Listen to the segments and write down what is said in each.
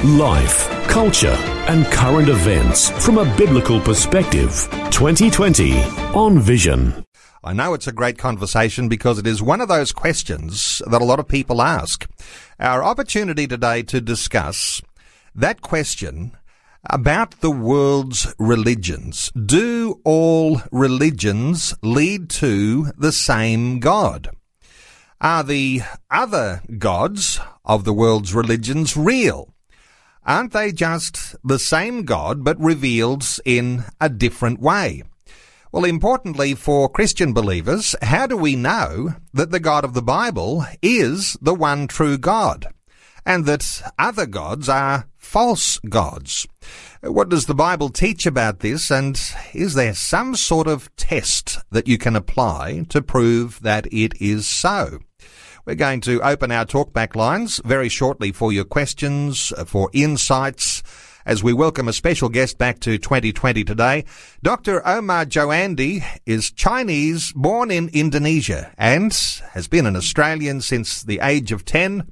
Life, culture, and current events from a biblical perspective. 2020 on Vision. I know it's a great conversation because it is one of those questions that a lot of people ask. Our opportunity today to discuss that question about the world's religions. Do all religions lead to the same God? Are the other gods of the world's religions real? Aren't they just the same God but revealed in a different way? Well, importantly for Christian believers, how do we know that the God of the Bible is the one true God and that other gods are false gods? What does the Bible teach about this and is there some sort of test that you can apply to prove that it is so? We're going to open our talkback lines very shortly for your questions, uh, for insights, as we welcome a special guest back to 2020 today. Dr. Omar Djoeandy is Chinese, born in Indonesia, and has been an Australian since the age of 10.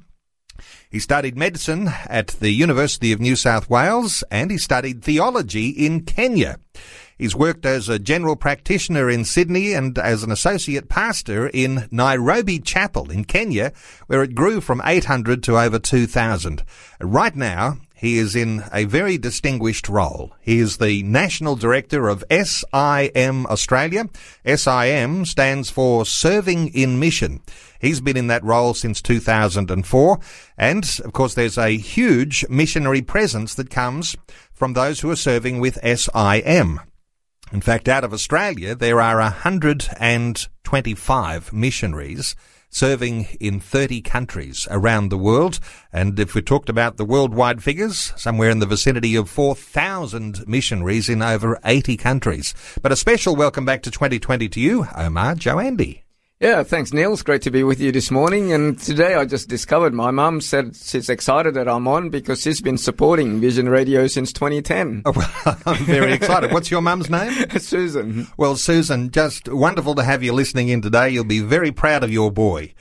He studied medicine at the University of New South Wales and he studied theology in Kenya. He's worked as a general practitioner in Sydney and as an associate pastor in Nairobi Chapel in Kenya, where it grew from 800 to over 2,000. Right now, he is in a very distinguished role. He is the National Director of SIM Australia. SIM stands for Serving in Mission. He's been in that role since 2004. And of course, there's a huge missionary presence that comes from those who are serving with SIM. In fact, out of Australia, there are 125 missionaries serving in 30 countries around the world. And if we talked about the worldwide figures, somewhere in the vicinity of 4,000 missionaries in over 80 countries. But a special welcome back to 2020 to you, Omar Djoeandy. Yeah, thanks, Neil. It's great to be with you this morning. And today I just discovered my mum said she's excited that I'm on because she's been supporting Vision Radio since 2010. Oh, well, I'm very excited. What's your mum's name? Susan. Well, Susan, just wonderful to have you listening in today. You'll be very proud of your boy.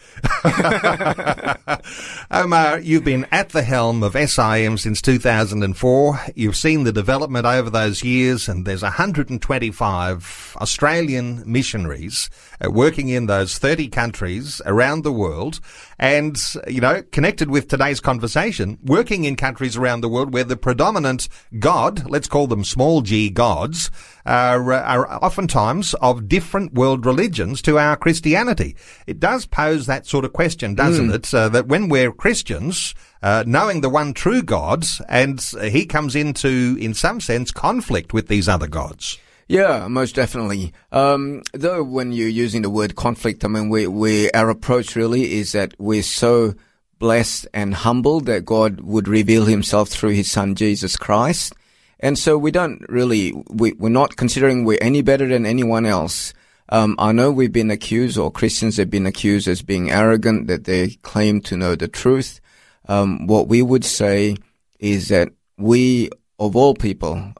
Omar, you've been at the helm of SIM since 2004. You've seen the development over those years, and there's 125 Australian missionaries uh, working in those 30 countries around the world and, you know, connected with today's conversation, working in countries around the world where the predominant God, let's call them small g gods, are, are oftentimes of different world religions to our Christianity. It does pose that sort of question, doesn't mm. it? Uh, that when we're Christians, uh, knowing the one true God, and he comes into, in some sense, conflict with these other gods. Yeah, most definitely. Um, though when you're using the word conflict, I mean, we, we, our approach really is that we're so blessed and humbled that God would reveal himself through his son, Jesus Christ. And so we don't really, we, we're not considering we're any better than anyone else. Um, I know we've been accused, or Christians have been accused as being arrogant, that they claim to know the truth. Um, what we would say is that we, of all people,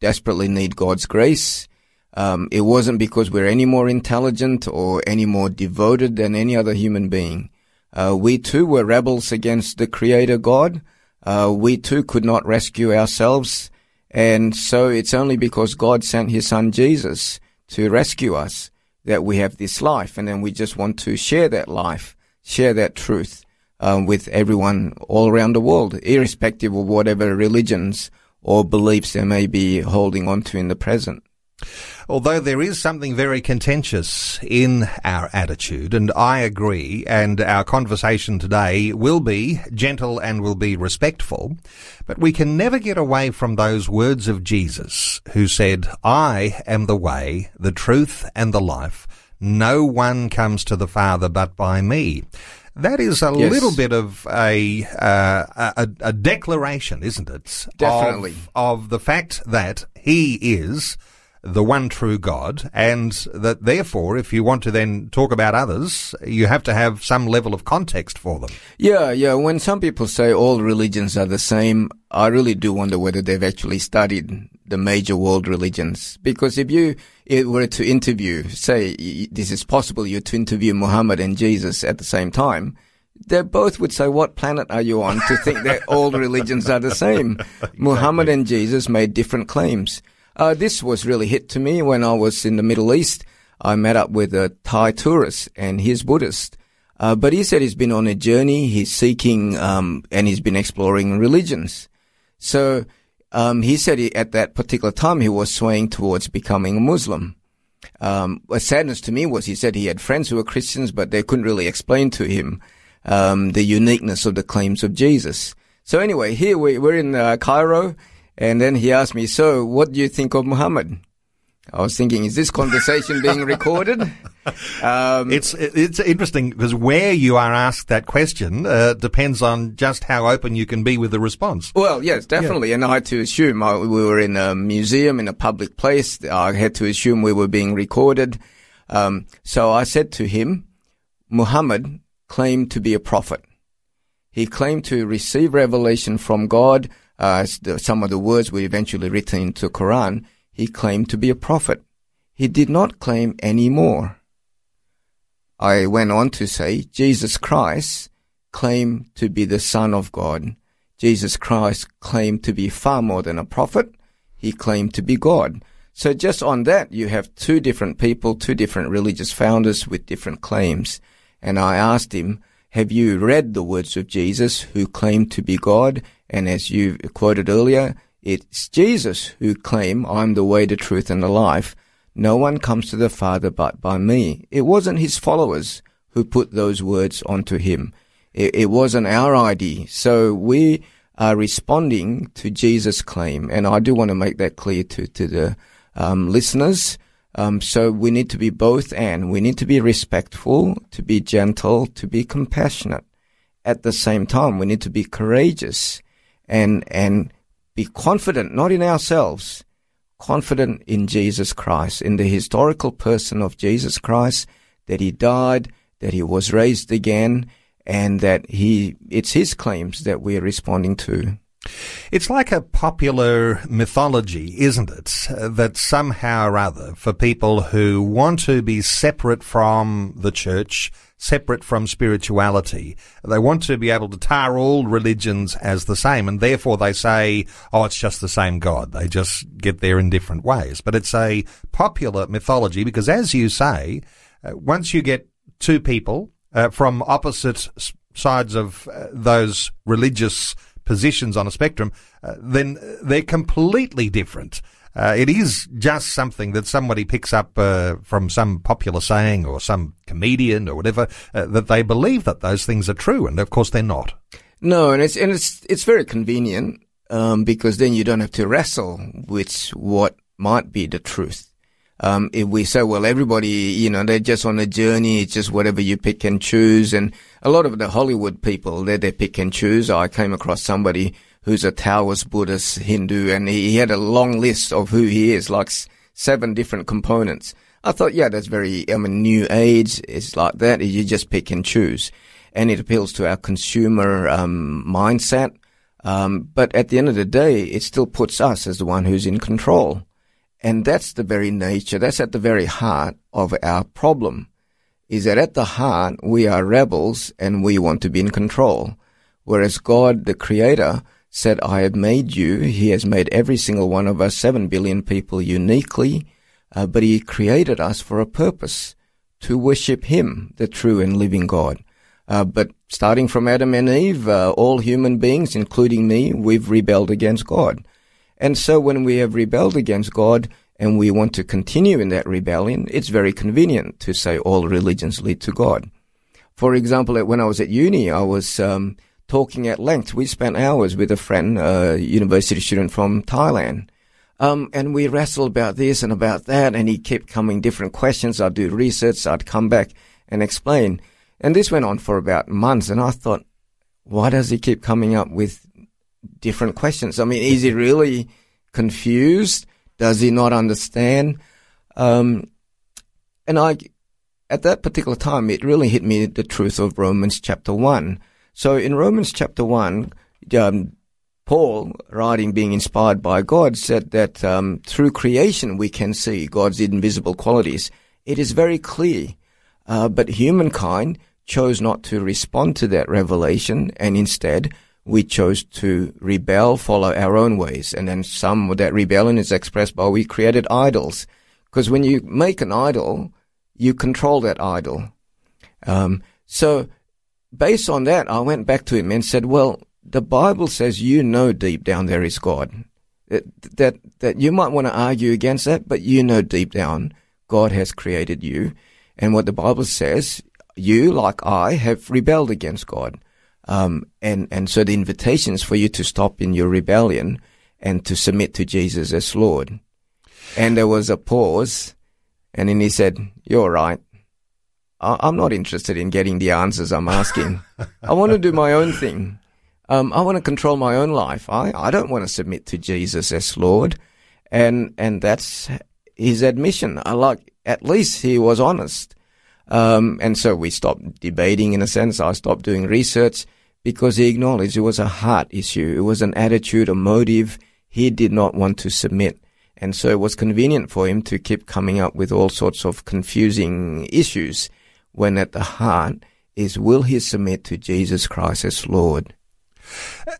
desperately need God's grace. Um, it wasn't because we're any more intelligent or any more devoted than any other human being. Uh, we too were rebels against the Creator God. Uh, we too could not rescue ourselves. And so it's only because God sent His Son Jesus to rescue us that we have this life. And then we just want to share that life, share that truth um, with everyone all around the world, irrespective of whatever religions or beliefs they may be holding on to in the present. Although there is something very contentious in our attitude, and I agree, and our conversation today will be gentle and will be respectful, but we can never get away from those words of Jesus, who said, I am the way, the truth, and the life. No one comes to the Father but by me. That is a yes. little bit of a, uh, a, a declaration, isn't it? Definitely of, of the fact that he is the one true God, and that therefore, if you want to then talk about others, you have to have some level of context for them. Yeah, yeah. When some people say all religions are the same, I really do wonder whether they've actually studied the major world religions. Because if you were to interview, say, this is possible, you're to interview Muhammad and Jesus at the same time, they both would say, what planet are you on to think that all religions are the same? exactly. Muhammad and Jesus made different claims. Uh, this was really hit to me when I was in the Middle East. I met up with a Thai tourist and he's Buddhist. Uh, but he said he's been on a journey, he's seeking, um, and he's been exploring religions. So, um, he said he, at that particular time he was swaying towards becoming a Muslim. Um, a sadness to me was he said he had friends who were Christians, but they couldn't really explain to him um, the uniqueness of the claims of Jesus. So anyway, here we, we're in uh, Cairo, and then he asked me, "So, what do you think of Muhammad?" I was thinking, is this conversation being recorded? Um, it's it's interesting because where you are asked that question uh, depends on just how open you can be with the response. Well, yes, definitely. Yeah. And I had to assume I, we were in a museum in a public place. I had to assume we were being recorded. Um, so I said to him, Muhammad claimed to be a prophet. He claimed to receive revelation from God. Uh, some of the words were eventually written into Quran. He claimed to be a prophet. He did not claim any more. I went on to say Jesus Christ claimed to be the Son of God. Jesus Christ claimed to be far more than a prophet. He claimed to be God. So just on that, you have two different people, two different religious founders with different claims. And I asked him, have you read the words of Jesus who claimed to be God? And as you quoted earlier, it's Jesus who claimed, I'm the way, the truth, and the life. No one comes to the Father but by me. It wasn't his followers who put those words onto him. It, it wasn't our idea. So we are responding to Jesus' claim. And I do want to make that clear to, to the um, listeners. Um, so we need to be both and. We need to be respectful, to be gentle, to be compassionate. At the same time, we need to be courageous and, and be confident, not in ourselves, confident in Jesus Christ, in the historical person of Jesus Christ, that he died, that he was raised again, and that he, it's his claims that we're responding to. It's like a popular mythology, isn't it? That somehow or other, for people who want to be separate from the church, separate from spirituality, they want to be able to tar all religions as the same, and therefore they say, oh, it's just the same God. They just get there in different ways. But it's a popular mythology because, as you say, uh, once you get two people uh, from opposite sides of uh, those religious positions on a spectrum, uh, then they're completely different. Uh, it is just something that somebody picks up uh, from some popular saying or some comedian or whatever uh, that they believe that those things are true, and of course they're not. No, and it's and it's it's very convenient um, because then you don't have to wrestle with what might be the truth. Um, if we say, well, everybody, you know, they're just on a journey, it's just whatever you pick and choose, and a lot of the Hollywood people, they they pick and choose. I came across somebody who's a Taoist Buddhist Hindu, and he, had a long list of who he is, like seven different components. I thought, yeah, that's very, I mean, new age is like that. You just pick and choose. And it appeals to our consumer, um, mindset. Um, but at the end of the day, it still puts us as the one who's in control. And that's the very nature, that's at the very heart of our problem is that at the heart, we are rebels and we want to be in control. Whereas God, the creator, said, I have made you. He has made every single one of us, seven billion people uniquely, uh, but he created us for a purpose to worship him, the true and living God. Uh, but starting from Adam and Eve, uh, all human beings, including me, we've rebelled against God. And so when we have rebelled against God, and we want to continue in that rebellion, it's very convenient to say all religions lead to God. For example, when I was at uni, I was um, talking at length. We spent hours with a friend, a university student from Thailand. Um, and we wrestled about this and about that, and he kept coming different questions. I'd do research, I'd come back and explain. And this went on for about months, and I thought, why does he keep coming up with different questions? I mean, is he really confused? Does he not understand? Um, and I, at that particular time, it really hit me the truth of Romans chapter 1. So in Romans chapter 1, um, Paul, writing, being inspired by God, said that um, through creation we can see God's invisible qualities. It is very clear. Uh, but humankind chose not to respond to that revelation, and instead we chose to rebel, follow our own ways. And then some of that rebellion is expressed by we created idols. Because when you make an idol, you control that idol. Um, so based on that, I went back to him and said, well, the Bible says you know deep down there is God. That, that, that you might want to argue against that, but you know deep down God has created you. And what the Bible says, you, like I, have rebelled against God. Um, and, and so the invitation is for you to stop in your rebellion and to submit to Jesus as Lord. And there was a pause, and then he said, You're right. I, am not interested in getting the answers I'm asking. I want to do my own thing. Um, I want to control my own life. I, I don't want to submit to Jesus as Lord. And, and that's his admission. I like, at least he was honest. Um, and so we stopped debating in a sense. I stopped doing research because he acknowledged it was a heart issue. It was an attitude, a motive. He did not want to submit. And so it was convenient for him to keep coming up with all sorts of confusing issues when at the heart is will he submit to Jesus Christ as Lord?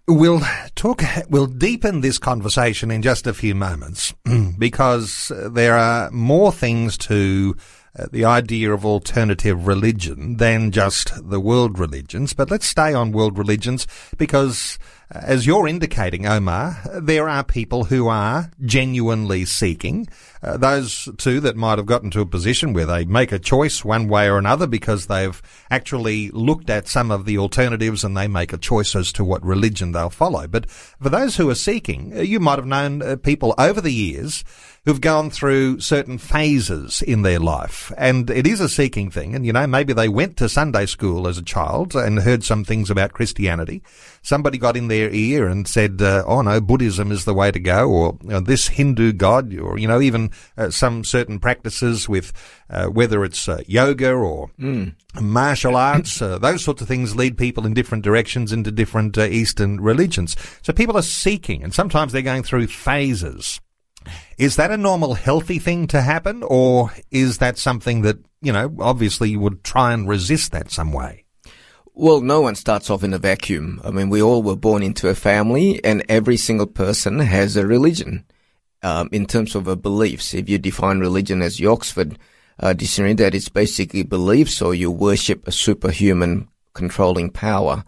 We'll talk, we'll deepen this conversation in just a few moments because there are more things to uh, the idea of alternative religion than just the world religions. But let's stay on world religions because as you're indicating, Omar, there are people who are genuinely seeking. Uh, those two that might have gotten to a position where they make a choice one way or another because they've actually looked at some of the alternatives and they make a choice as to what religion they'll follow. But for those who are seeking, uh, you might have known uh, people over the years who've gone through certain phases in their life. And it is a seeking thing. And, you know, maybe they went to Sunday school as a child and heard some things about Christianity. Somebody got in their ear and said, uh, oh no, Buddhism is the way to go, or you know, this Hindu god, or, you know, even uh, some certain practices with, uh, whether it's uh, yoga or mm. martial arts, uh, those sorts of things lead people in different directions into different uh, Eastern religions. So people are seeking, and sometimes they're going through phases. Is that a normal, healthy thing to happen, or is that something that, you know, obviously you would try and resist that some way? Well, no one starts off in a vacuum. I mean, we all were born into a family, and every single person has a religion um, in terms of a beliefs. If you define religion as the Oxford uh, Dictionary, that it's basically beliefs or you worship a superhuman controlling power.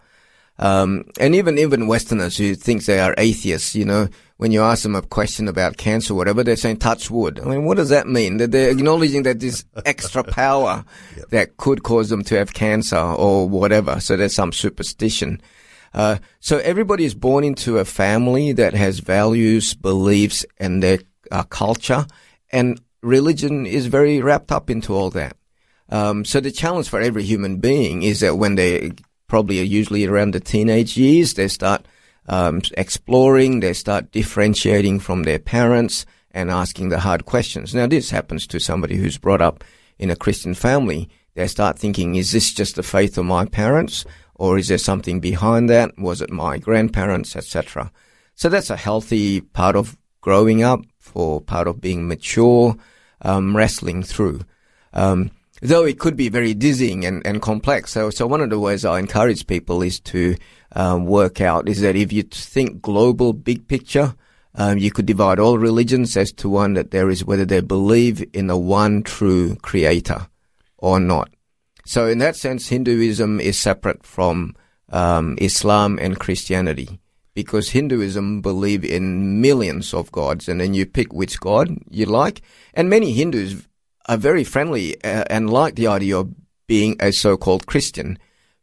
Um, and even even Westerners who think they are atheists, you know, when you ask them a question about cancer, or whatever, they're saying touch wood. I mean, what does that mean? That they're acknowledging that this extra power yep. that could cause them to have cancer or whatever. So there's some superstition. Uh, so everybody is born into a family that has values, beliefs, and their uh, culture, and religion is very wrapped up into all that. Um, so the challenge for every human being is that when they probably are usually around the teenage years. They start um, exploring, they start differentiating from their parents and asking the hard questions. Now, this happens to somebody who's brought up in a Christian family. They start thinking, is this just the faith of my parents? Or is there something behind that? Was it my grandparents, etc.? So that's a healthy part of growing up, for part of being mature, um, wrestling through. Um, though it could be very dizzying and, and complex. So, so one of the ways I encourage people is to um, work out is that if you think global, big picture, um, you could divide all religions as to one that there is whether they believe in the one true creator or not. So in that sense, Hinduism is separate from um, Islam and Christianity because Hinduism believe in millions of gods, and then you pick which god you like. And many Hindus are very friendly uh, and like the idea of being a so-called Christian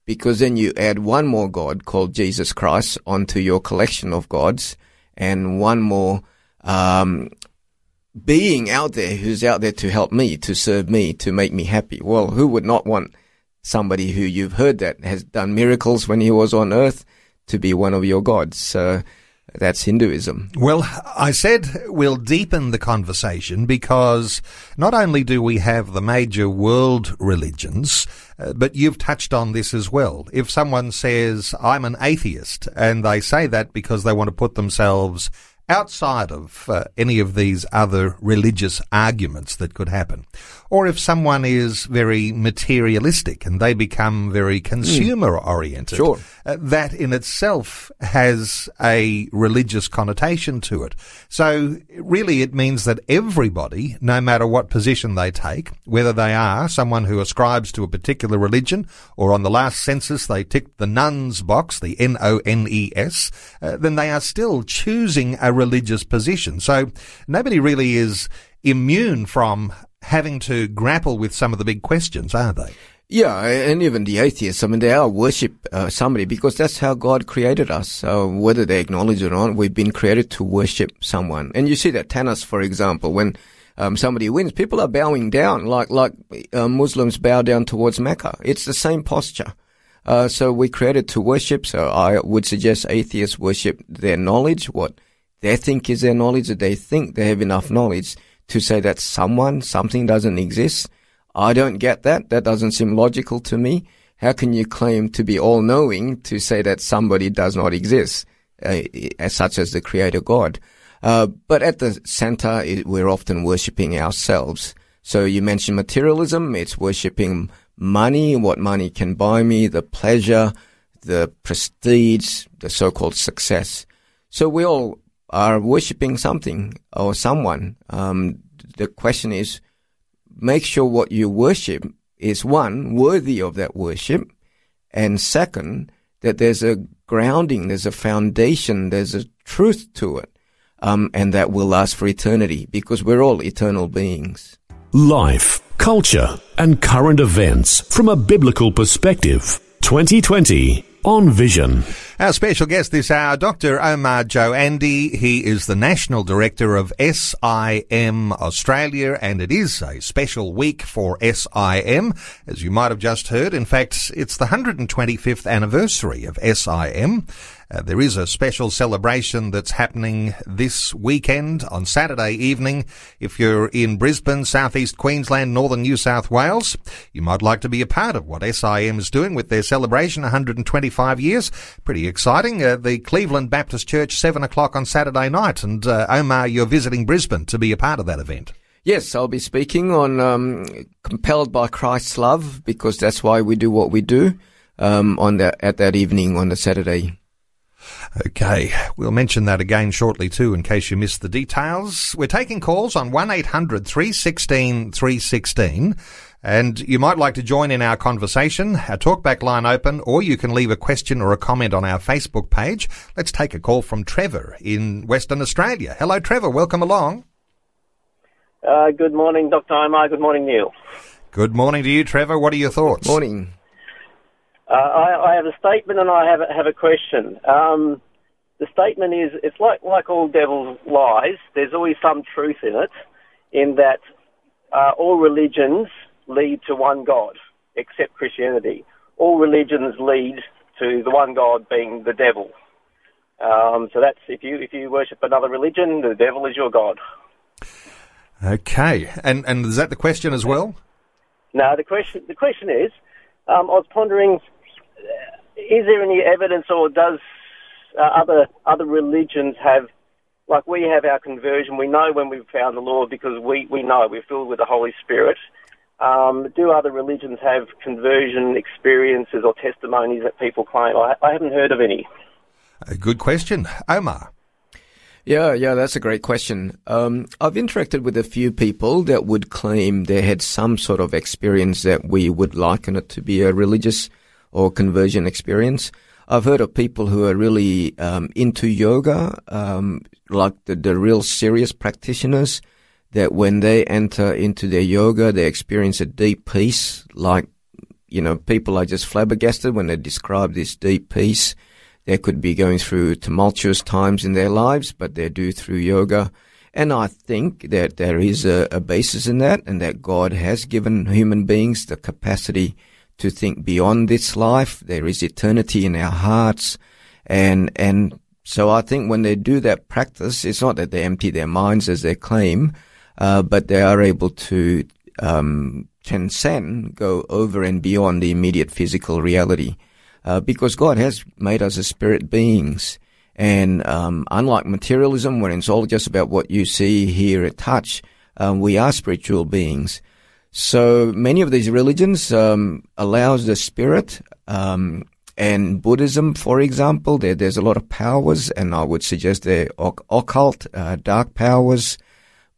because then you add one more God called Jesus Christ onto your collection of gods and one more um, being out there who's out there to help me, to serve me, to make me happy. Well, who would not want somebody who you've heard that has done miracles when he was on earth to be one of your gods? So That's Hinduism. Well, I said we'll deepen the conversation because not only do we have the major world religions, uh, but you've touched on this as well. If someone says, I'm an atheist, and they say that because they want to put themselves outside of uh, any of these other religious arguments that could happen. Or if someone is very materialistic and they become very consumer oriented, Sure. uh, that in itself has a religious connotation to it. So really it means that everybody, no matter what position they take, whether they are someone who ascribes to a particular religion or on the last census they ticked the nones box, the N-O-N-E-S, uh, then they are still choosing a religious position. So nobody really is immune from having to grapple with some of the big questions, are they? Yeah, and even the atheists, I mean, they are worship uh, somebody because that's how God created us. Whether they acknowledge it or not, we've been created to worship someone. And you see that tennis, for example, when um, somebody wins, people are bowing down like like uh, Muslims bow down towards Mecca. It's the same posture. Uh, so we created to worship. So I would suggest atheists worship their knowledge, what they think is their knowledge, that they think they have enough knowledge to say that someone, something doesn't exist. I don't get that. That doesn't seem logical to me. How can you claim to be all knowing to say that somebody does not exist, uh, as such as the creator God? Uh, but at the center, it, we're often worshipping ourselves. So you mentioned materialism. It's worshipping money, what money can buy me, the pleasure, the prestige, the so-called success. So we all are worshipping something or someone. Um, the question is, make sure what you worship is one, worthy of that worship, and second, that there's a grounding, there's a foundation, there's a truth to it, um, and that will last for eternity because we're all eternal beings. Life, culture, and current events from a biblical perspective. 2020 on Vision. Our special guest this hour, Dr. Omar Djoeandy. He is the National Director of SIM Australia, and it is a special week for SIM, as you might have just heard. In fact, it's the 125th anniversary of SIM. Uh, there is a special celebration that's happening this weekend on Saturday evening. If you're in Brisbane, southeast Queensland, northern New South Wales, you might like to be a part of what SIM is doing with their celebration, 125 years. Pretty exciting. Uh, the Cleveland Baptist Church, 7 o'clock on Saturday night. And uh, Omar, you're visiting Brisbane to be a part of that event. Yes, I'll be speaking on um, compelled by Christ's love because that's why we do what we do um, on at that evening on the Saturday. Okay, we'll mention that again shortly too, in case you missed the details. We're taking calls on 1800 316 316. And you might like to join in our conversation, our talkback line open, or you can leave a question or a comment on our Facebook page. Let's take a call from Trevor in Western Australia. Hello, Trevor. Welcome along. Uh, good morning, Dr. Omar. Good morning, Neil. Good morning to you, Trevor. What are your thoughts? Morning. Uh, I, I have a statement and I have a, have a question. Um, the statement is it's like, like all devil's lies, there's always some truth in it, in that uh, all religions lead to one God, except Christianity. All religions lead to the one God being the devil. Um, so that's if you if you worship another religion, the devil is your god. Okay. And, and is that the question as well? No, the question the question is, um, I was pondering, is there any evidence, or does uh, other other religions have, like we have our conversion? We know when we've found the Lord because we we know we're filled with the Holy Spirit. Um, do other religions have conversion experiences or testimonies that people claim? I, I haven't heard of any. A good question. Omar. Yeah, yeah, that's a great question. Um, I've interacted with a few people that would claim they had some sort of experience that we would liken it to be a religious or conversion experience. I've heard of people who are really um, into yoga, um, like the, the real serious practitioners, that when they enter into their yoga, they experience a deep peace. Like, you know, people are just flabbergasted when they describe this deep peace. They could be going through tumultuous times in their lives, but they do through yoga. And I think that there is a, a, basis in that and that God has given human beings the capacity to think beyond this life. There is eternity in our hearts and, and So I think when they do that practice, it's not that they empty their minds as they claim, uh, but they are able to um, transcend, go over and beyond the immediate physical reality, uh, because God has made us as spirit beings. And um, unlike materialism, when it's all just about what you see, hear, touch, um, we are spiritual beings. So many of these religions um, allows the spirit, um, and Buddhism, for example, there, there's a lot of powers, and I would suggest they're occult, uh, dark powers,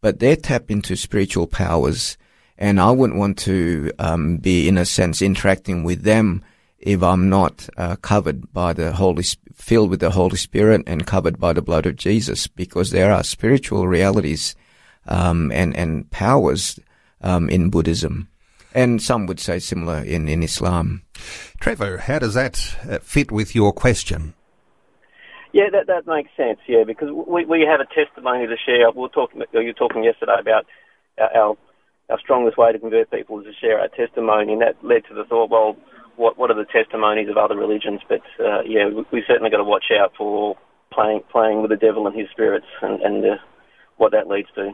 but they tap into spiritual powers. And I wouldn't want to um, be, in a sense, interacting with them if I'm not uh, covered by the Holy, filled with the Holy Spirit and covered by the blood of Jesus, because there are spiritual realities um, and and powers um, in Buddhism, and some would say similar in in Islam. Trevor, how does that uh, fit with your question? Yeah, that that makes sense. Yeah, because we we have a testimony to share. We were talking. You were talking yesterday about our our strongest way to convert people is to share our testimony, and that led to the thought, well, what what are the testimonies of other religions? But uh, yeah, we, we certainly got to watch out for playing playing with the devil and his spirits, and and uh, what that leads to.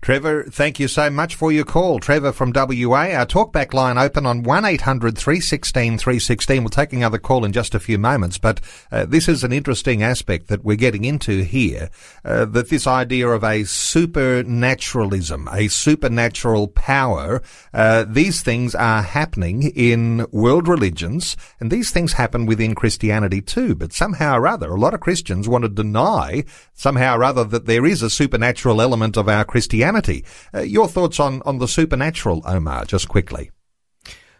Trevor, thank you so much for your call. Trevor from WA. Our talkback line open on 1800 316 316. We'll take another call in just a few moments, but uh, this is an interesting aspect that we're getting into here, uh, that this idea of a supernaturalism, a supernatural power, uh, these things are happening in world religions, and these things happen within Christianity too, but somehow or other, a lot of Christians want to deny somehow or other that there is a supernatural element of our Christianity. Uh, your thoughts on, on the supernatural, Omar, just quickly.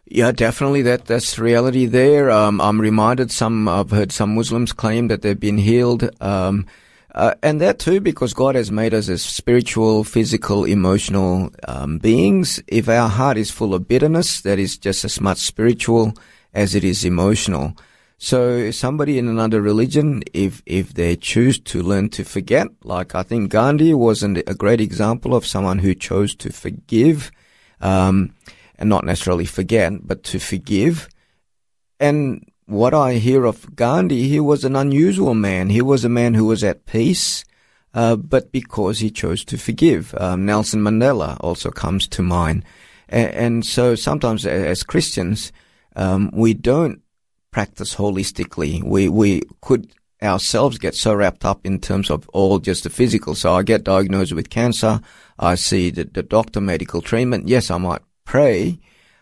Yeah, definitely. That that's reality there. Um, I'm reminded some. I've heard some Muslims claim that they've been healed, um, uh, and that too because God has made us as spiritual, physical, emotional um, beings. If our heart is full of bitterness, that is just as much spiritual as it is emotional. So somebody in another religion, if, if they choose to learn to forget, like I think Gandhi was an, a great example of someone who chose to forgive, um, and not necessarily forget, but to forgive. And what I hear of Gandhi, he was an unusual man. He was a man who was at peace, uh, but because he chose to forgive. Um, Nelson Mandela also comes to mind. And, and so sometimes as Christians, um, we don't practice holistically. We, we could ourselves get so wrapped up in terms of all just the physical. So I get diagnosed with cancer. I see the, the doctor medical treatment. Yes, I might pray,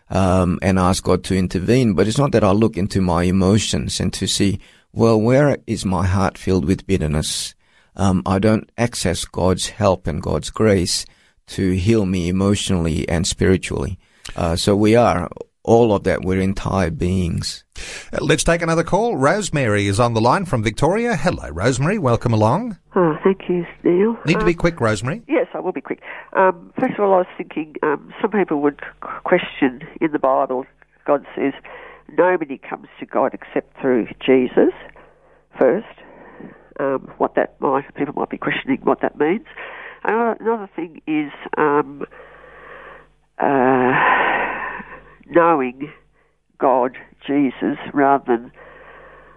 um, and ask God to intervene, but it's not that I look into my emotions and to see, well, where is my heart filled with bitterness? Um, I don't access God's help and God's grace to heal me emotionally and spiritually. Uh, so we are all of that. We're entire beings. Uh, let's take another call. Rosemary is on the line from Victoria. Hello, Rosemary. Welcome along. Oh, thank you, Neil. Need um, to be um, quick, Rosemary. Yes, I will be quick. Um, first of all, I was thinking um, some people would question in the Bible, God says, nobody comes to God except through Jesus first. Um, what that might, people might be questioning what that means. Another, another thing is um, uh, knowing God, Jesus, rather than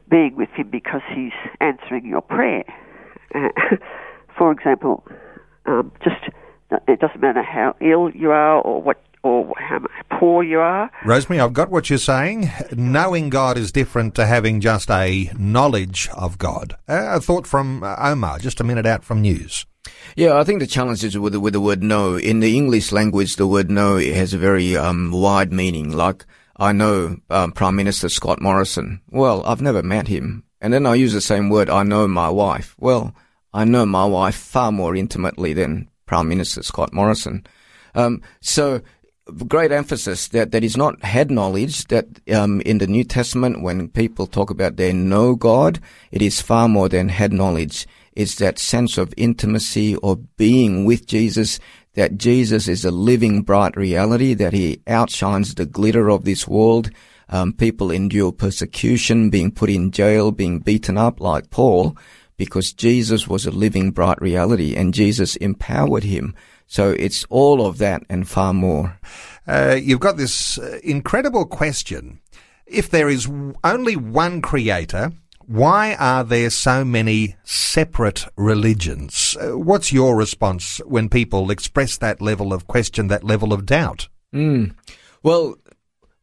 being with Him because He's answering your prayer. Uh, for example, um, just it doesn't matter how ill you are or what or how poor you are. Rosemary, I've got what you're saying. Knowing God is different to having just a knowledge of God. Uh, a thought from uh, Omar, just a minute out from news. Yeah, I think the challenge is with the, with the word know. In the English language, the word know has a very um, wide meaning. Like I know um, Prime Minister Scott Morrison. Well, I've never met him. And then I use the same word. I know my wife. Well, I know my wife far more intimately than Prime Minister Scott Morrison. Um, so great emphasis that that is not head knowledge that um, in the New Testament when people talk about they know God, it is far more than head knowledge is that sense of intimacy or being with Jesus, that Jesus is a living, bright reality, that he outshines the glitter of this world. Um, people endure persecution, being put in jail, being beaten up like Paul, because Jesus was a living, bright reality and Jesus empowered him. So it's all of that and far more. Uh, you've got this uh, incredible question. If there is only one creator, Why are there so many separate religions? Uh, what's your response when people express that level of question, that level of doubt? Mm. Well,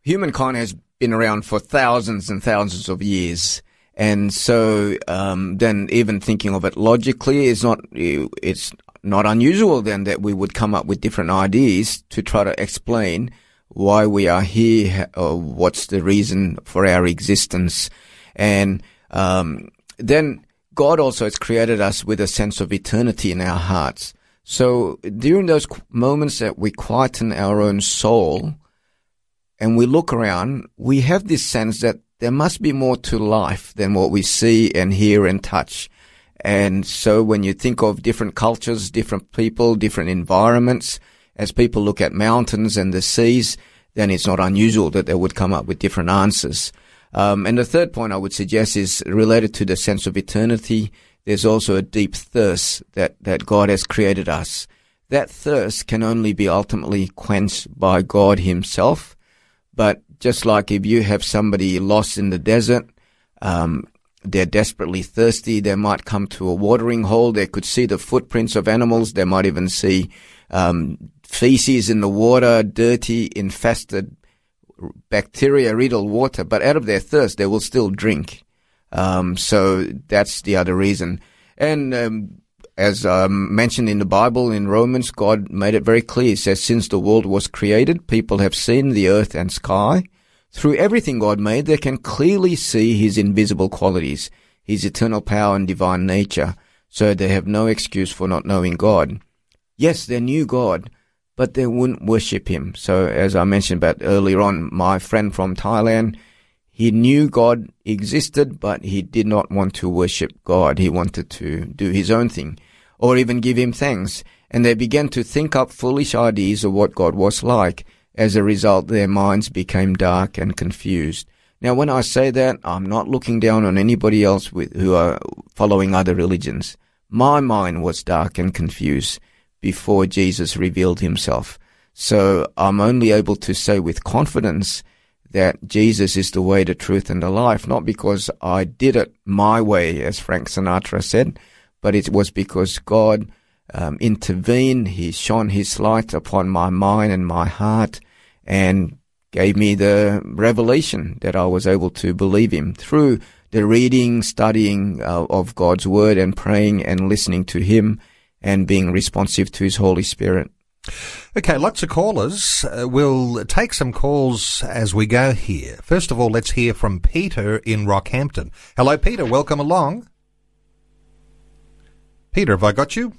humankind has been around for thousands and thousands of years. And so, um, then even thinking of it logically is not, it's not unusual then that we would come up with different ideas to try to explain why we are here, or what's the reason for our existence. And, um, then God also has created us with a sense of eternity in our hearts. So during those moments that we quieten our own soul and we look around, we have this sense that there must be more to life than what we see and hear and touch. And so when you think of different cultures, different people, different environments, as people look at mountains and the seas, then it's not unusual that they would come up with different answers. Um, and the third point I would suggest is related to the sense of eternity. There's also a deep thirst that, that God has created us. That thirst can only be ultimately quenched by God himself. But just like if you have somebody lost in the desert, um, they're desperately thirsty. They might come to a watering hole. They could see the footprints of animals. They might even see um, feces in the water, dirty, infested, bacteria-riddled water. But out of their thirst, they will still drink. Um, so that's the other reason. And um, as um, mentioned in the Bible in Romans, God made it very clear. He says, since the world was created, people have seen the earth and sky. Through everything God made, they can clearly see His invisible qualities, His eternal power and divine nature. So they have no excuse for not knowing God. Yes, they knew God, but they wouldn't worship Him. So as I mentioned about earlier on, my friend from Thailand, he knew God existed, but he did not want to worship God. He wanted to do his own thing or even give him thanks. And they began to think up foolish ideas of what God was like. As a result, their minds became dark and confused. Now, when I say that, I'm not looking down on anybody else with, who are following other religions. My mind was dark and confused before Jesus revealed himself. So I'm only able to say with confidence that Jesus is the way, the truth, and the life, not because I did it my way, as Frank Sinatra said, but it was because God um, intervened. He shone His light upon my mind and my heart and gave me the revelation that I was able to believe Him through the reading, studying uh, of God's Word and praying and listening to Him and being responsive to His Holy Spirit. Okay, lots of callers. Uh, we'll take some calls as we go here. First of all, let's hear from Peter in Rockhampton. Hello, Peter. Welcome along. Peter, have I got you?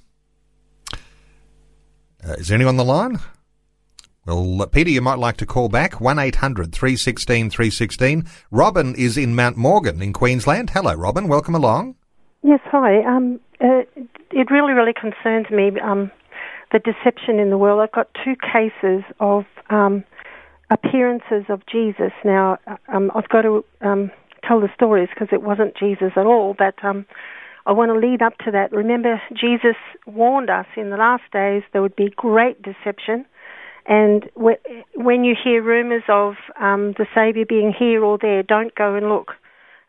Uh, is there anyone on the line? Well, uh, Peter, you might like to call back. 1-800-316-316. 316 Robin is in Mount Morgan in Queensland. Hello, Robin. Welcome along. Yes, hi. Um, uh, it really, really concerns me. Um, the deception in the world. I've got two cases of um, appearances of Jesus. Now, um, I've got to um, tell the stories because it wasn't Jesus at all, but um, I want to lead up to that. Remember, Jesus warned us in the last days there would be great deception. And when you hear rumors of um, the Savior being here or there, don't go and look.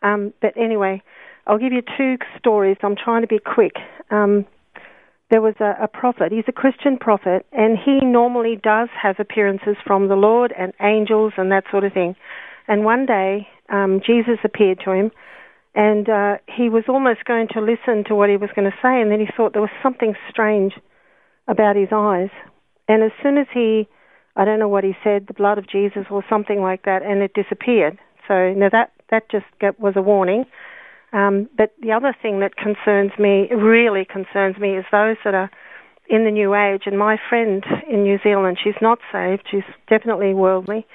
Um, but anyway, I'll give you two stories. I'm trying to be quick. Um, there was a, a prophet. He's a Christian prophet, and he normally does have appearances from the Lord and angels and that sort of thing. And one day, um, Jesus appeared to him, and uh, he was almost going to listen to what he was going to say, and then he thought there was something strange about his eyes. And as soon as he, I don't know what he said, the blood of Jesus or something like that, and it disappeared. So now that that just was a warning. Um, but the other thing that concerns me, really concerns me, is those that are in the New Age. And my friend in New Zealand, she's not saved. She's definitely worldly,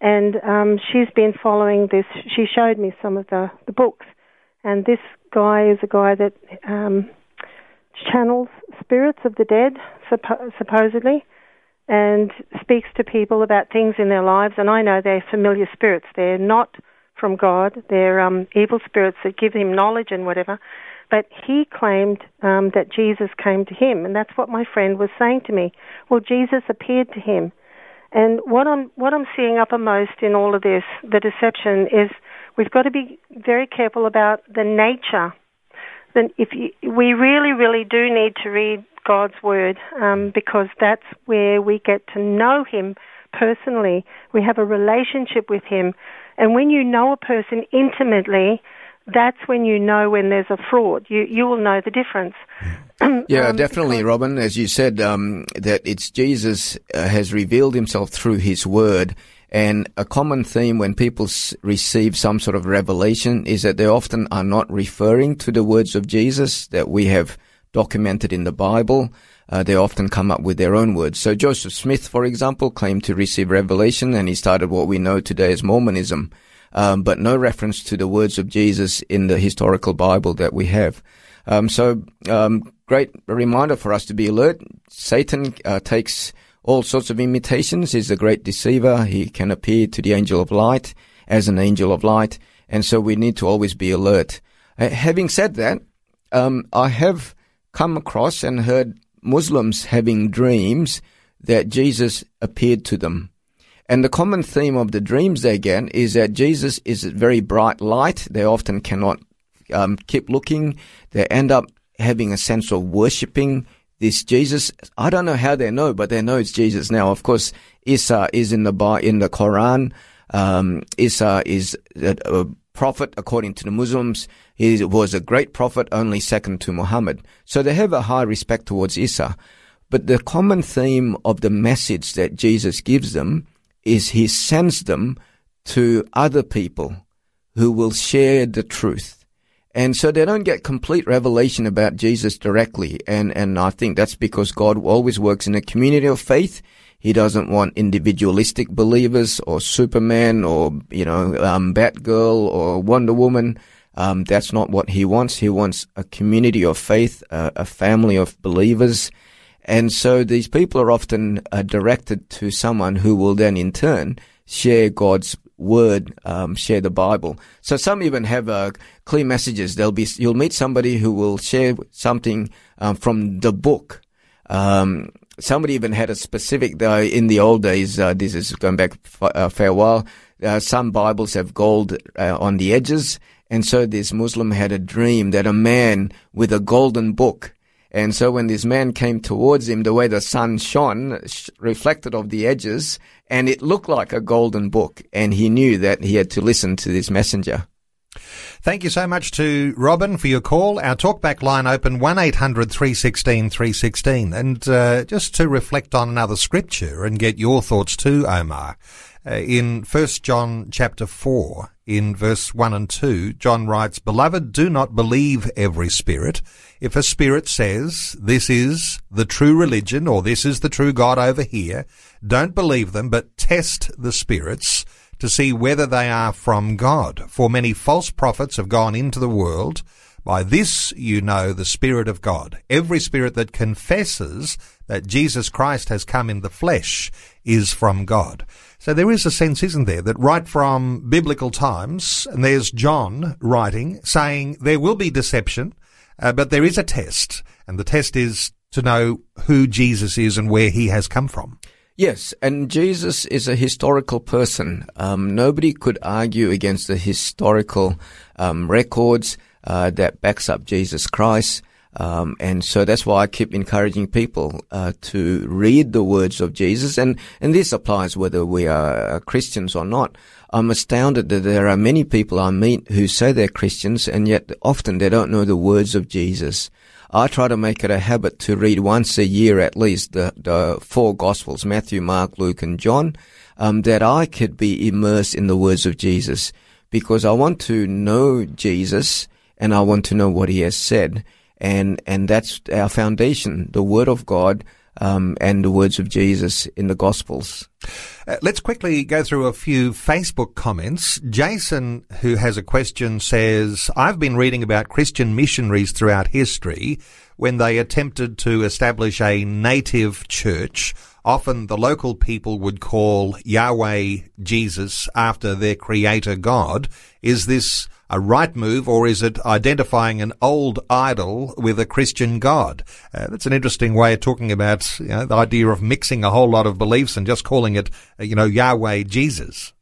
and um, she's been following this. She showed me some of the the books, and this guy is a guy that um, channels spirits of the dead, suppo- supposedly, and speaks to people about things in their lives. And I know they're familiar spirits. They're not from God. They're um, evil spirits that give him knowledge and whatever. But he claimed um, that Jesus came to him, and that's what my friend was saying to me. Well, Jesus appeared to him, and what I'm what I'm seeing uppermost in all of this, the deception is we've got to be very careful about the nature. Then, if you, we really, really do need to read God's Word um, because that's where we get to know Him personally. We have a relationship with Him, and when you know a person intimately, that's when you know when there's a fraud. You you will know the difference. Yeah, Um, definitely, because- Robin. As you said, um, that it's Jesus uh, has revealed himself through his word. And a common theme when people s- receive some sort of revelation is that they often are not referring to the words of Jesus that we have documented in the Bible. Uh, they often come up with their own words. So Joseph Smith, for example, claimed to receive revelation and he started what we know today as Mormonism. Um, but no reference to the words of Jesus in the historical Bible that we have. Um, so, um, great reminder for us to be alert. Satan uh, takes all sorts of imitations. He's a great deceiver. He can appear to the angel of light as an angel of light, and so we need to always be alert. Uh, having said that, um, I have come across and heard Muslims having dreams that Jesus appeared to them. And the common theme of the dreams they get is that Jesus is a very bright light. They often cannot um, keep looking. They end up having a sense of worshipping this Jesus. I don't know how they know, but they know it's Jesus now. Of course, Isa is in the in the Quran. Um, Isa is a prophet according to the Muslims. He was a great prophet, only second to Muhammad. So they have a high respect towards Isa. But the common theme of the message that Jesus gives them is he sends them to other people who will share the truth. And so they don't get complete revelation about Jesus directly. And, and I think that's because God always works in a community of faith. He doesn't want individualistic believers or Superman or, you know, um, Batgirl or Wonder Woman. Um, that's not what he wants. He wants a community of faith, uh, a family of believers. And so these people are often uh, directed to someone who will then in turn share God's word, um, share the Bible. So some even have uh, clear messages. They'll be, you'll meet somebody who will share something um, from the book. Um, somebody even had a specific, though in the old days, uh, this is going back a fair while, uh, some Bibles have gold uh, on the edges. And so this Muslim had a dream that a man with a golden book and so when this man came towards him, the way the sun shone sh- reflected off the edges, and it looked like a golden book. And he knew that he had to listen to this messenger. Thank you so much to Robin for your call. Our talkback line open 1800 316 316. And uh, just to reflect on another scripture and get your thoughts too, Omar. Uh, in 1 John chapter 4, in verse 1 and 2, John writes, Beloved, do not believe every spirit. If a spirit says, this is the true religion, or this is the true God over here, don't believe them, but test the spirits to see whether they are from God. For many false prophets have gone into the world. By this you know the Spirit of God. Every spirit that confesses that Jesus Christ has come in the flesh is from God. So there is a sense, isn't there, that right from biblical times, and there's John writing, saying there will be deception, uh, but there is a test, and the test is to know who Jesus is and where he has come from. Yes, and Jesus is a historical person. Um, nobody could argue against the historical um, records uh, that backs up Jesus Christ. Um, and so that's why I keep encouraging people uh, to read the words of Jesus, and and this applies whether we are Christians or not. I'm astounded that there are many people I meet who say they're Christians, and yet often they don't know the words of Jesus. I try to make it a habit to read once a year at least the, the four Gospels, Matthew, Mark, Luke, and John, um, that I could be immersed in the words of Jesus because I want to know Jesus and I want to know what he has said. And, and that's our foundation, the Word of God, um, and the words of Jesus in the Gospels. Uh, let's quickly go through a few Facebook comments. Jason, who has a question, says, I've been reading about Christian missionaries throughout history when they attempted to establish a native church. Often the local people would call Yahweh Jesus after their creator God. Is this a right move or is it identifying an old idol with a Christian God? Uh, that's an interesting way of talking about you know, the idea of mixing a whole lot of beliefs and just calling it, uh, you know, Yahweh Jesus.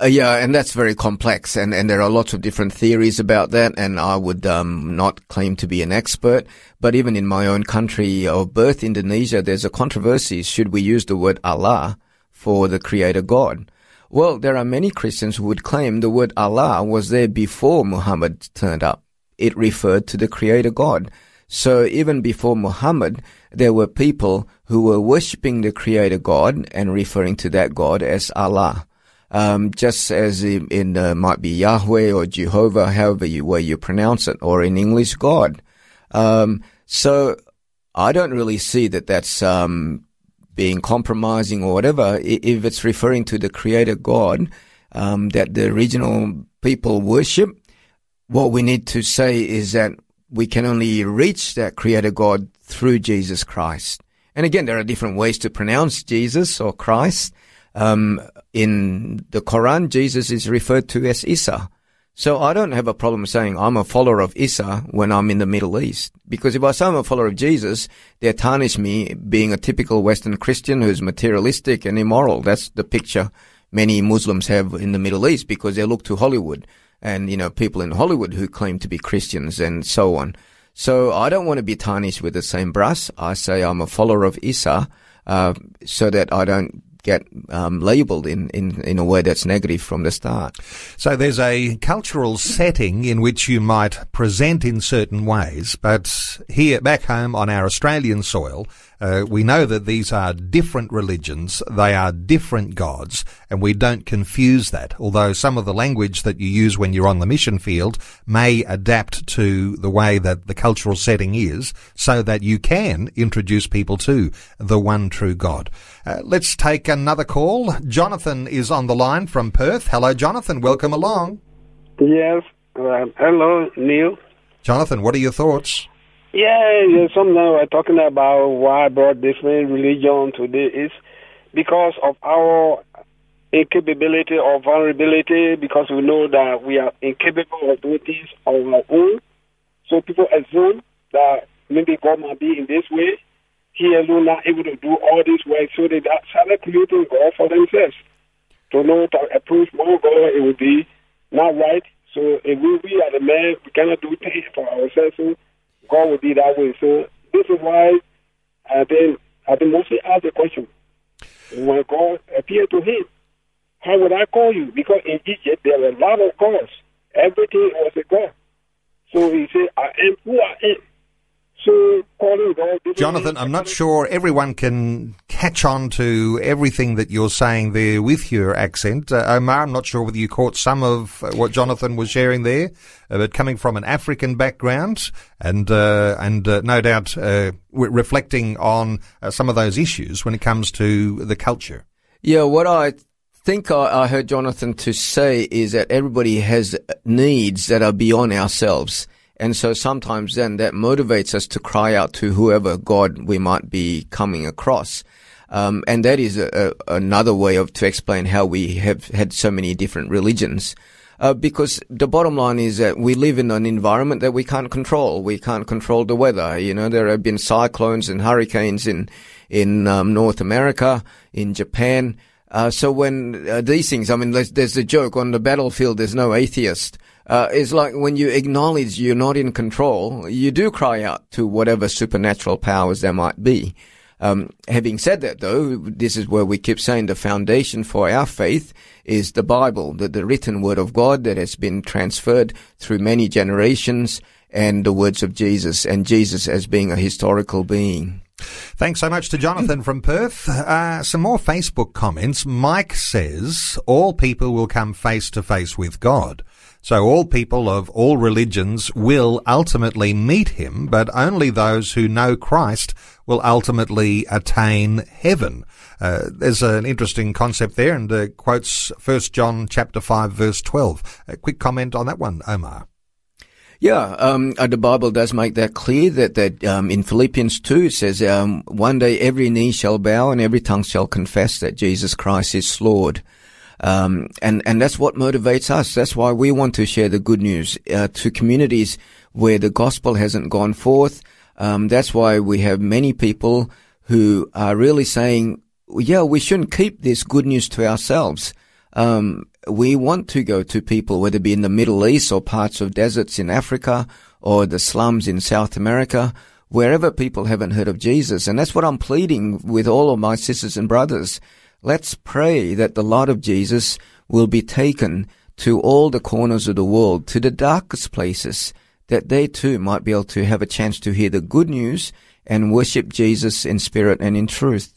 Uh, yeah, and that's very complex, and, and there are lots of different theories about that, and I would um, not claim to be an expert. But even in my own country of birth, Indonesia, there's a controversy. Should we use the word Allah for the Creator God? Well, there are many Christians who would claim the word Allah was there before Muhammad turned up. It referred to the Creator God. So even before Muhammad, there were people who were worshipping the Creator God and referring to that God as Allah um, just as in, in uh, might be Yahweh or Jehovah, however you way you pronounce it, or in English, God. Um, so I don't really see that that's um, being compromising or whatever. If it's referring to the Creator God um, that the original people worship, what we need to say is that we can only reach that Creator God through Jesus Christ. And again, there are different ways to pronounce Jesus or Christ. Um, in the Quran, Jesus is referred to as Isa. So I don't have a problem saying I'm a follower of Isa when I'm in the Middle East. Because if I say I'm a follower of Jesus, they tarnish me being a typical Western Christian who's materialistic and immoral. That's the picture many Muslims have in the Middle East because they look to Hollywood and, you know, people in Hollywood who claim to be Christians and so on. So I don't want to be tarnished with the same brush. I say I'm a follower of Isa, uh, so that I don't get um, labelled in, in, in a way that's negative from the start. So there's a cultural setting in which you might present in certain ways, but here back home on our Australian soil, uh, we know that these are different religions, they are different gods, and we don't confuse that. Although some of the language that you use when you're on the mission field may adapt to the way that the cultural setting is, so that you can introduce people to the one true God. Uh, let's take another call. Jonathan is on the line from Perth. Hello, Jonathan. Welcome along. Yes. Uh, hello, Neil. Jonathan, what are your thoughts? Yeah, yeah, some now we're talking about why I brought different religion today is because of our incapability or vulnerability, because we know that we are incapable of doing things on our own. So people assume that maybe God might be in this way. He alone not able to do all this work, so they started creating God for themselves. To know to approach more God, it would be not right. So if we, we are the man, we cannot do things for ourselves. So God will be that way. So this is why I then I then mostly ask the question: When God appeared to him, how would I call you? Because in Egypt there were a lot of gods. Everything was a god. So he said, "I am who I am." So calling God. Jonathan, I'm not sure everyone can catch on to everything that you're saying there with your accent. Uh, Omar, I'm not sure whether you caught some of uh, what Jonathan was sharing there, uh, but coming from an African background and uh, and uh, no doubt uh, reflecting on some of those issues when it comes to the culture. Yeah, what I think I, I heard Jonathan to say is that everybody has needs that are beyond ourselves. And so sometimes then that motivates us to cry out to whoever God we might be coming across. Um, and that is a, a, another way of to explain how we have had so many different religions. Uh, because the bottom line is that we live in an environment that we can't control. We can't control the weather. You know, there have been cyclones and hurricanes in in um, North America, in Japan. Uh, so when uh, these things, I mean, there's, there's a joke on the battlefield. There's no atheist. Uh, it's like when you acknowledge you're not in control, you do cry out to whatever supernatural powers there might be. Um, having said that, though, this is where we keep saying the foundation for our faith is the Bible, the, the written word of God that has been transferred through many generations, and the words of Jesus, and Jesus as being a historical being. Thanks so much to Jonathan from Perth. Uh, some more Facebook comments. Mike says all people will come face to face with God. So all people of all religions will ultimately meet him, but only those who know Christ will ultimately attain heaven. Uh, there's an interesting concept there and uh, quotes 1 John chapter 5 verse 12. A quick comment on that one, Omar. Yeah, um, uh, the Bible does make that clear that, that um, in Philippians 2 it says, um, one day every knee shall bow and every tongue shall confess that Jesus Christ is Lord. Um, and, and that's what motivates us. That's why we want to share the good news uh, to communities where the gospel hasn't gone forth. Um, that's why we have many people who are really saying, yeah, we shouldn't keep this good news to ourselves. Um, we want to go to people, whether it be in the Middle East or parts of deserts in Africa or the slums in South America, wherever people haven't heard of Jesus. And that's what I'm pleading with all of my sisters and brothers. Let's pray that the light of Jesus will be taken to all the corners of the world, to the darkest places, that they too might be able to have a chance to hear the good news and worship Jesus in spirit and in truth.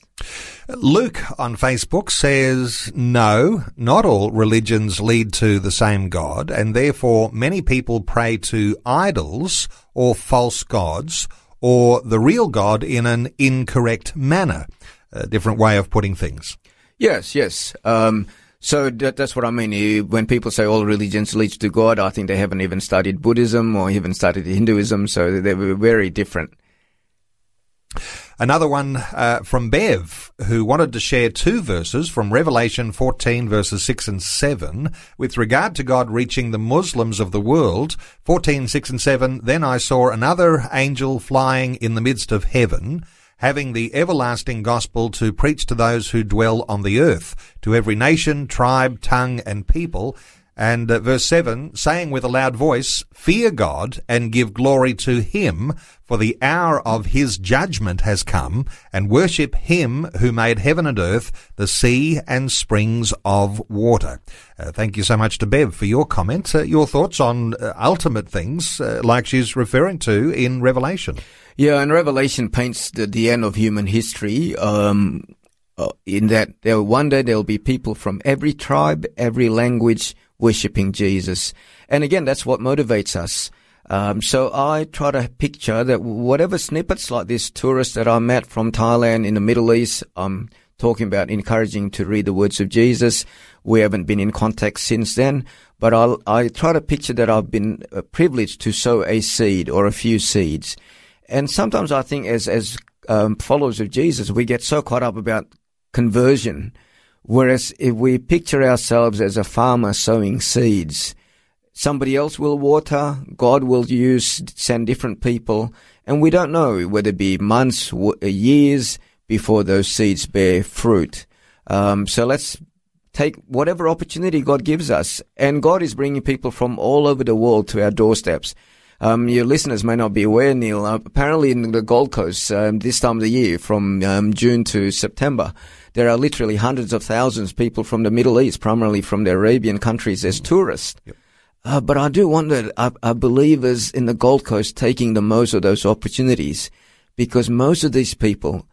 Luke on Facebook says, no, not all religions lead to the same God, and therefore many people pray to idols or false gods or the real God in an incorrect manner. A different way of putting things. Yes, yes. Um, so that, that's what I mean. When people say all religions lead to God, I think they haven't even studied Buddhism or even studied Hinduism, so they're very different. Another one uh, from Bev, who wanted to share two verses from Revelation 14, verses 6 and 7, with regard to God reaching the Muslims of the world. 14, 6 and 7, Then I saw another angel flying in the midst of heaven, having the everlasting gospel to preach to those who dwell on the earth, to every nation, tribe, tongue, and people. And uh, verse 7, saying with a loud voice, Fear God and give glory to Him, for the hour of His judgment has come, and worship Him who made heaven and earth, the sea and springs of water. Uh, thank you so much to Bev for your comment. Uh, your thoughts on uh, ultimate things, uh, like she's referring to in Revelation. Yeah, and Revelation paints the, the end of human history. Um, uh, in that there one day there will be people from every tribe, every language, worshipping Jesus. And again, that's what motivates us. Um, so I try to picture that whatever snippets like this tourist that I met from Thailand in the Middle East, I'm talking about encouraging to read the words of Jesus. We haven't been in contact since then, but I'll, I try to picture that I've been uh, privileged to sow a seed or a few seeds. And sometimes I think as, as um, followers of Jesus, we get so caught up about conversion Whereas if we picture ourselves as a farmer sowing seeds, somebody else will water, God will use, send different people, and we don't know whether it be months, years before those seeds bear fruit. Um, so let's take whatever opportunity God gives us. And God is bringing people from all over the world to our doorsteps. Um, your listeners may not be aware, Neil. Uh, apparently, in the Gold Coast, um, this time of the year, from um, June to September, there are literally hundreds of thousands of people from the Middle East, primarily from the Arabian countries, as tourists. Yep. Uh, but I do wonder, are, are believers in the Gold Coast taking the most of those opportunities? Because most of these people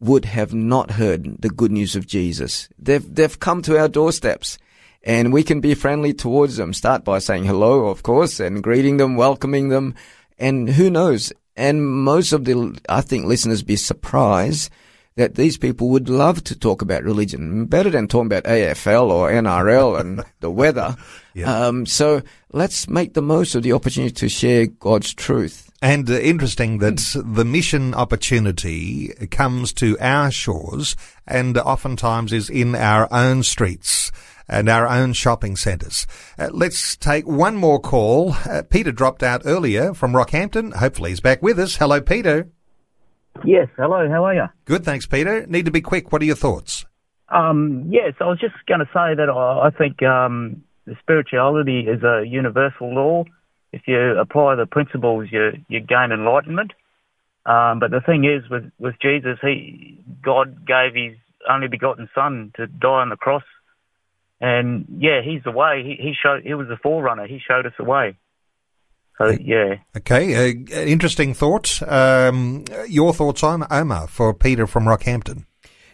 would have not heard the good news of Jesus. They've, they've come to our doorsteps and we can be friendly towards them. Start by saying hello, of course, and greeting them, welcoming them. And who knows? And most of the, I think listeners be surprised that these people would love to talk about religion, better than talking about AFL or NRL and the weather. Yeah. Um, so let's make the most of the opportunity to share God's truth. And uh, interesting that the mission opportunity comes to our shores and oftentimes is in our own streets and our own shopping centres. Uh, let's take one more call. Uh, Peter dropped out earlier from Rockhampton. Hopefully he's back with us. Hello, Peter. Yes, hello, how are you? Good, thanks, Peter. Need to be quick. What are your thoughts? Um, yes, I was just going to say that I, I think um, spirituality is a universal law. If you apply the principles, you, you gain enlightenment. Um, but the thing is, with, with Jesus, he God gave his only begotten Son to die on the cross, and yeah, he's the way. He, he showed he was the forerunner. He showed us the way. So yeah. Okay, uh, interesting thoughts. Um, your thoughts on Omar for Peter from Rockhampton?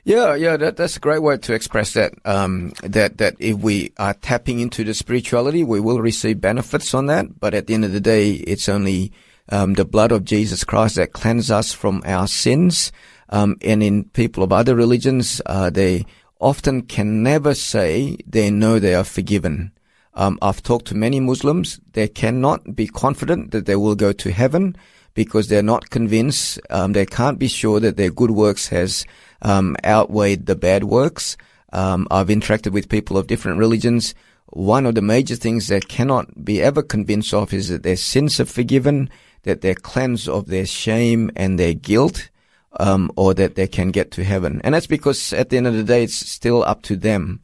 Yeah, yeah, that, that's a great way to express that. Um, that that if we are tapping into the spirituality, we will receive benefits on that. But at the end of the day, it's only um, the blood of Jesus Christ that cleanses us from our sins. Um, and in people of other religions, uh, they often can never say they know they are forgiven. Um, I've talked to many Muslims. They cannot be confident that they will go to heaven because they're not convinced. Um, they can't be sure that their good works has um, outweighed the bad works. Um, I've interacted with people of different religions. One of the major things they cannot be ever convinced of is that their sins are forgiven, that they're cleansed of their shame and their guilt, um, or that they can get to heaven. And that's because at the end of the day, it's still up to them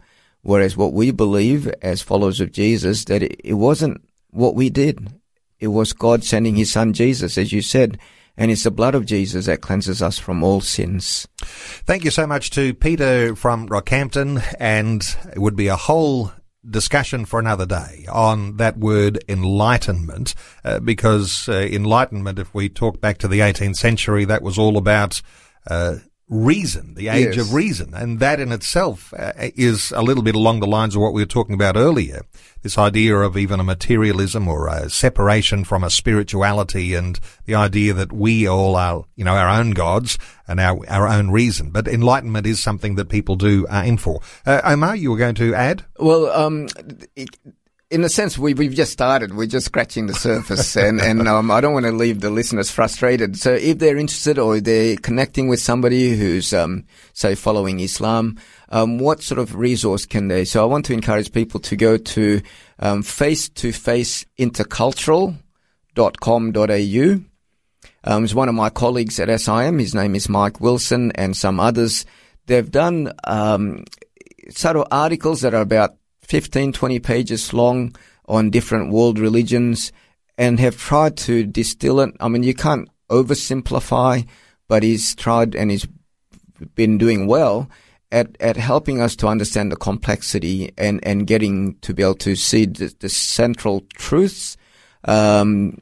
Whereas what we believe as followers of Jesus, that it, wasn't what we did. It was God sending his son Jesus, as you said. And it's the blood of Jesus that cleanses us from all sins. Thank you so much to Peter from Rockhampton. And it would be a whole discussion for another day on that word enlightenment, uh, because uh, enlightenment, if we talk back to the 18th century, that was all about uh, reason, the age Yes. of reason. And that in itself uh, is a little bit along the lines of what we were talking about earlier. This idea of even a materialism or a separation from a spirituality and the idea that we all are, you know, our own gods and our, our own reason. But enlightenment is something that people do aim for. Uh, Omar, you were going to add? Well, um, it, in a sense, we, we've just started. We're just scratching the surface, and and um, I don't want to leave the listeners frustrated. So, if they're interested or they're connecting with somebody who's, um, say, following Islam, um, what sort of resource can they? So, I want to encourage people to go to um, face to face intercultural.com.au. Um, it's one of my colleagues at SIM. His name is Mike Wilson, and some others. They've done um, sort of articles that are about 15, 20 pages long on different world religions and have tried to distill it. I mean, you can't oversimplify, but he's tried and he's been doing well at, at helping us to understand the complexity and, and getting to be able to see the, the central truths, um,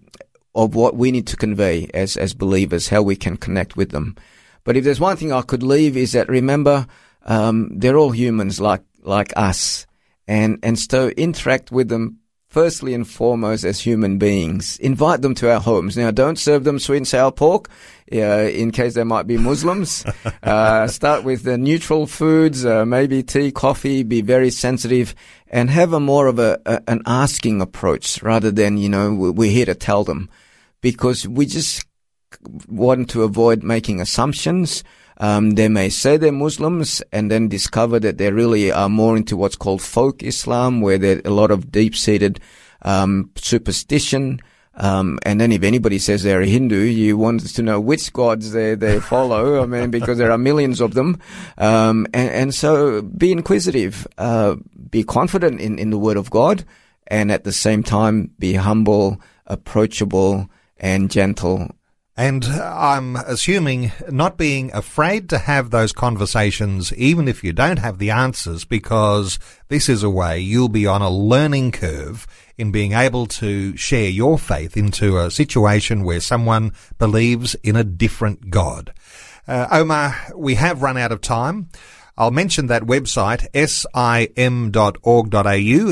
of what we need to convey as, as believers, how we can connect with them. But if there's one thing I could leave is that remember, um, they're all humans like, like us. And, and so interact with them firstly and foremost as human beings. Invite them to our homes. Now don't serve them sweet and sour pork, uh, in case they might be Muslims. uh, start with the neutral foods, uh, maybe tea, coffee, be very sensitive and have a more of a, a an asking approach rather than, you know, we- we're here to tell them because we just want to avoid making assumptions. Um, they may say they're Muslims and then discover that they really are more into what's called folk Islam, where there's a lot of deep-seated um, superstition. Um, and then if anybody says they're a Hindu, you want to know which gods they, they follow. I mean, because there are millions of them. Um, and, and so be inquisitive, uh, be confident in, in the word of God and at the same time be humble, approachable and gentle And I'm assuming not being afraid to have those conversations, even if you don't have the answers, because this is a way you'll be on a learning curve in being able to share your faith into a situation where someone believes in a different God. Uh, Omar, we have run out of time. I'll mention that website, sim.org.au.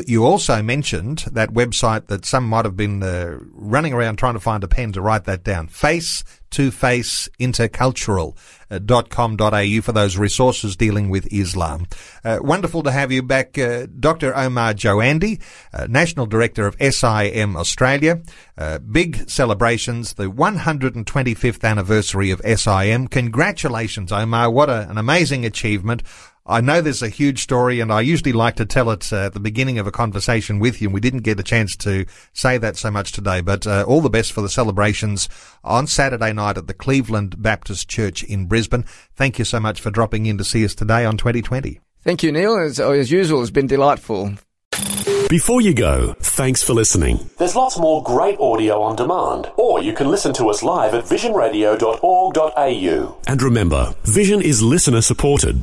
You also mentioned that website that some might have been uh, running around trying to find a pen to write that down. Face to face intercultural.com.au for those resources dealing with Islam. Uh, wonderful to have you back, uh, Dr. Omar Djoeandy, uh, National Director of SIM Australia. Uh, big celebrations, the 125th anniversary of SIM. Congratulations, Omar. What a, an amazing achievement. I know there's a huge story and I usually like to tell it uh, at the beginning of a conversation with you and we didn't get a chance to say that so much today, but uh, all the best for the celebrations on Saturday night at the Cleveland Baptist Church in Brisbane. Thank you so much for dropping in to see us today on 2020. Thank you, Neil. As, as usual, it's been delightful. Before you go, thanks for listening. There's lots more great audio on demand, or you can listen to us live at visionradio.org.au. And remember, Vision is listener supported.